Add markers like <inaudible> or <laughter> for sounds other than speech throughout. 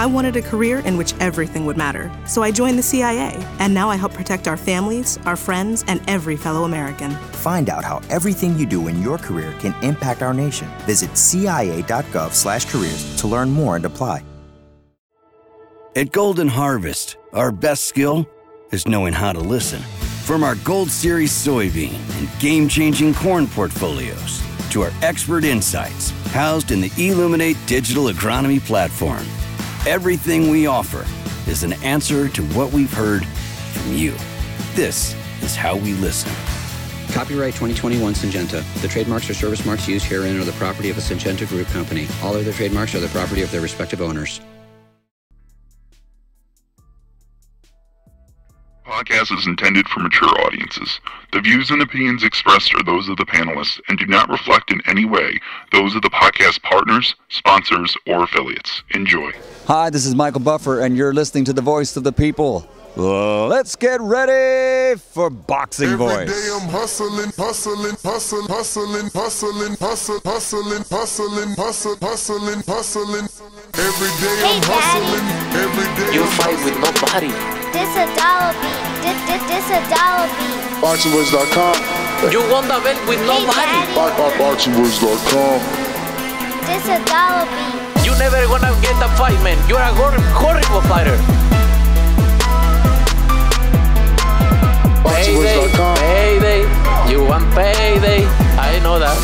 I wanted a career in which everything would matter, so I joined the CIA, and now I help protect our families, our friends, and every fellow American. Find out how everything you do in your career can impact our nation. Visit cia.gov/careers to learn more and apply. At Golden Harvest, our best skill is knowing how to listen. From our Gold Series soybean and game-changing corn portfolios to our expert insights housed in the Illuminate digital agronomy platform. Everything we offer is an answer to what we've heard from you. This is how we listen. Copyright 2021 Syngenta. The trademarks or service marks used herein are the property of a Syngenta Group company. All other trademarks are the property of their respective owners. Podcast is intended for mature audiences. The views and opinions expressed are those of the panelists and do not reflect in any way those of the podcast partners, sponsors, or affiliates. Enjoy. Hi, this is Michael Buffer, and you're listening to the voice of the people. Let's get ready for Boxing Every Voice. day I'm hustling, hustling, hustling, hustling, hustling, hustling, hustling, hustling, hustling, hustling, hustling. Every day I'm hustling. Every day You I'm fight with nobody. This a dollar beat. This, this, this a dollar beat. BoxingWords.com. You won the belt with Hey, nobody. Daddy. BoxingWords.com. This a dollar beat. You never gonna get the fight, man. You're a hor- horrible fighter. Payday, payday. You want payday. I know that.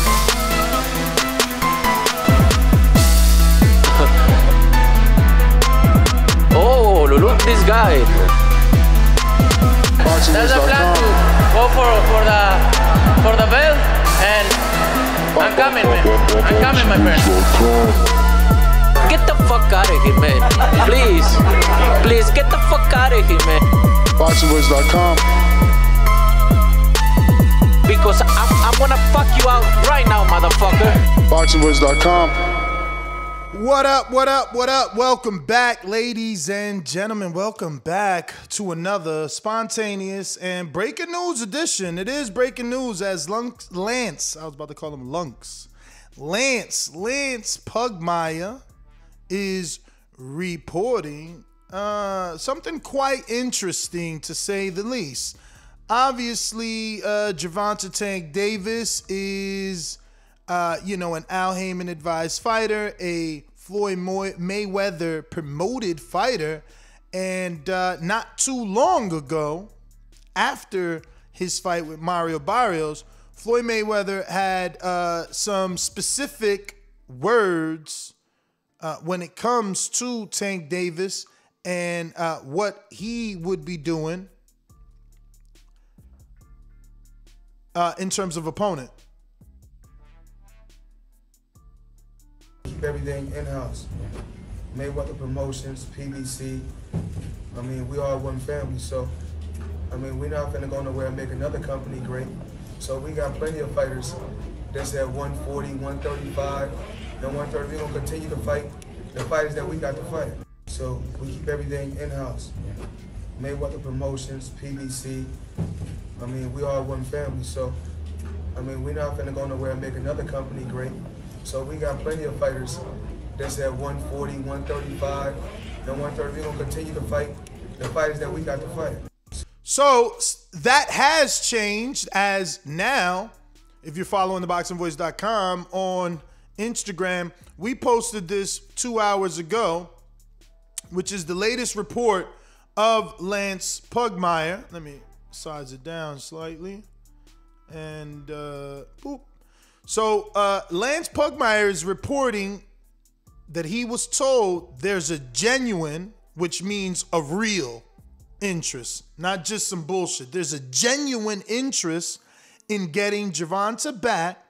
<laughs> oh, look at this guy. There's a plan to go for, for the for the belt and I'm coming man. I'm coming my friend. Get the fuck out of here, man. Please. Please get the fuck out of here, man. BoxingWords.com. Because I'm, I'm gonna fuck you out right now, motherfucker. BoxingWords.com. What up, what up, what up? Welcome back, ladies and gentlemen. Welcome back to another spontaneous and breaking news edition. It is breaking news as Lance, I was about to call him Lunks. Lance, Lance Pugmire is reporting uh, something quite interesting to say the least. Obviously, uh, Gervonta Tank Davis is uh, you know, an Al Haymon advised fighter, a Floyd Mayweather promoted fighter, and uh, not too long ago, after his fight with Mario Barrios, Floyd Mayweather had uh, some specific words uh, when it comes to Tank Davis and uh, what he would be doing uh, in terms of opponent. Keep everything in-house. Mayweather Promotions, PBC. I mean, we are one family, so I mean, we're not gonna go nowhere and make another company great. So we got plenty of fighters that's at 140, 135, and 130. We're gonna continue to fight the fighters that we got to fight. So we keep everything in-house. Mayweather Promotions, PBC. I mean, we are one family, so I mean, we're not gonna go nowhere and make another company great. So we got plenty of fighters that's at 140, 135, and 130. We're gonna continue to fight the fighters that we got to fight. So that has changed as now, if you're following the boxingvoice.com on Instagram, we posted this two hours ago, which is the latest report of Lance Pugmire. Let me size it down slightly. And uh, boop. So uh, Lance Pugmire is reporting that he was told there's a genuine, which means a real interest, not just some bullshit. There's a genuine interest in getting Gervonta back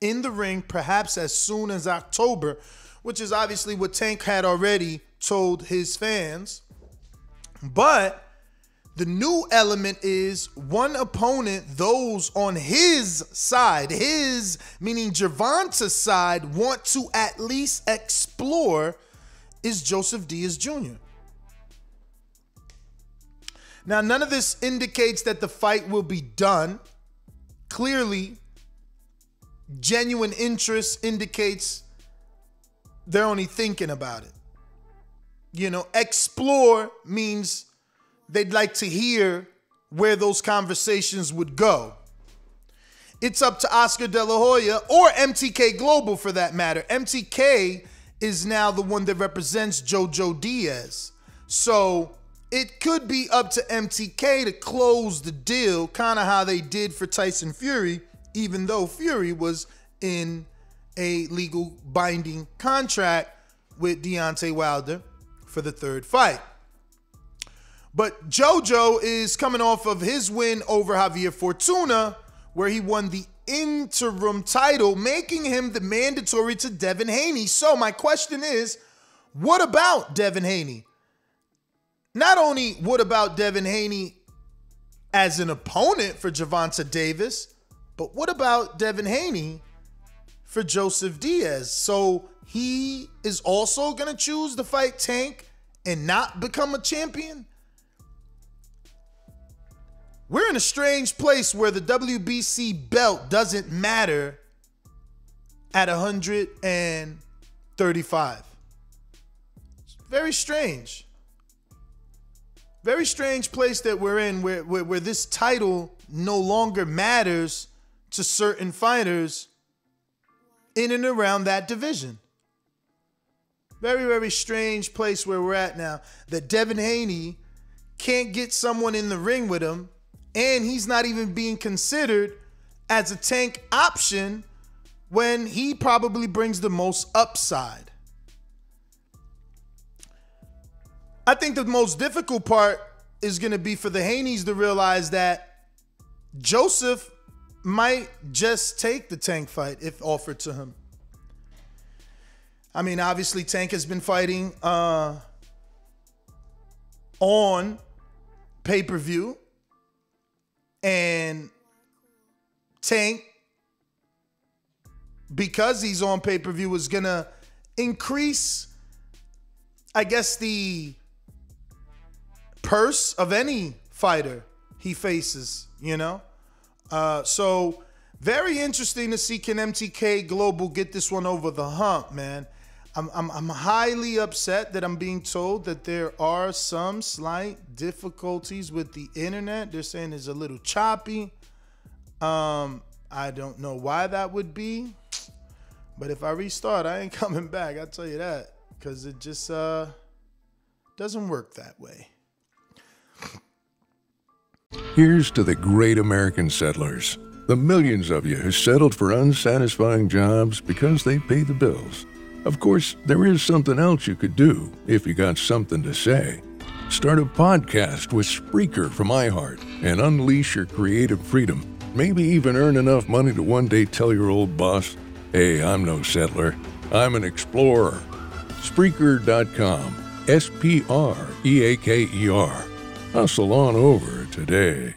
in the ring, perhaps as soon as October, which is obviously what Tank had already told his fans. But the new element is one opponent, those on his side, his meaning Gervonta's side, want to at least explore is Joseph Diaz Jr. Now, none of this indicates that the fight will be done. Clearly, genuine interest indicates they're only thinking about it. You know, explore means they'd like to hear where those conversations would go. It's up to Oscar De La Hoya or MTK Global for that matter. MTK is now the one that represents JoJo Diaz. So it could be up to MTK to close the deal, kind of how they did for Tyson Fury, even though Fury was in a legal binding contract with Deontay Wilder for the third fight. But JoJo is coming off of his win over Javier Fortuna, where he won the interim title, making him the mandatory to Devin Haney. So my question is, what about Devin Haney? Not only what about Devin Haney as an opponent for Gervonta Davis, but what about Devin Haney for Joseph Diaz? So he is also going to choose to fight Tank and not become a champion? We're in a strange place where the WBC belt doesn't matter at 135. It's very strange. Very strange place that we're in where, where, where this title no longer matters to certain fighters in and around that division. Very, very strange place where we're at now that Devin Haney can't get someone in the ring with him and he's not even being considered as a tank option when he probably brings the most upside. I think the most difficult part is going to be for the Haneys to realize that Joseph might just take the tank fight if offered to him. I mean, obviously, Tank has been fighting uh, on pay per view and Tank, because he's on pay per view, is going to increase, I guess, the purse of any fighter he faces, you know? Uh, so, very interesting to see can MTK Global get this one over the hump, man. I'm, I'm, I'm highly upset that I'm being told that there are some slight difficulties with the internet. They're saying it's a little choppy. Um, I don't know why that would be, but if I restart, I ain't <laughs> coming back. I'll tell you that because it just uh, doesn't work that way. Here's to the great American settlers, the millions of you who settled for unsatisfying jobs because they pay the bills. Of course, there is something else you could do if you got something to say. Start a podcast with Spreaker from iHeart and unleash your creative freedom. Maybe even earn enough money to one day tell your old boss, hey, I'm no settler, I'm an explorer. Spreaker.com, S P R E A K E R. Hustle on over today.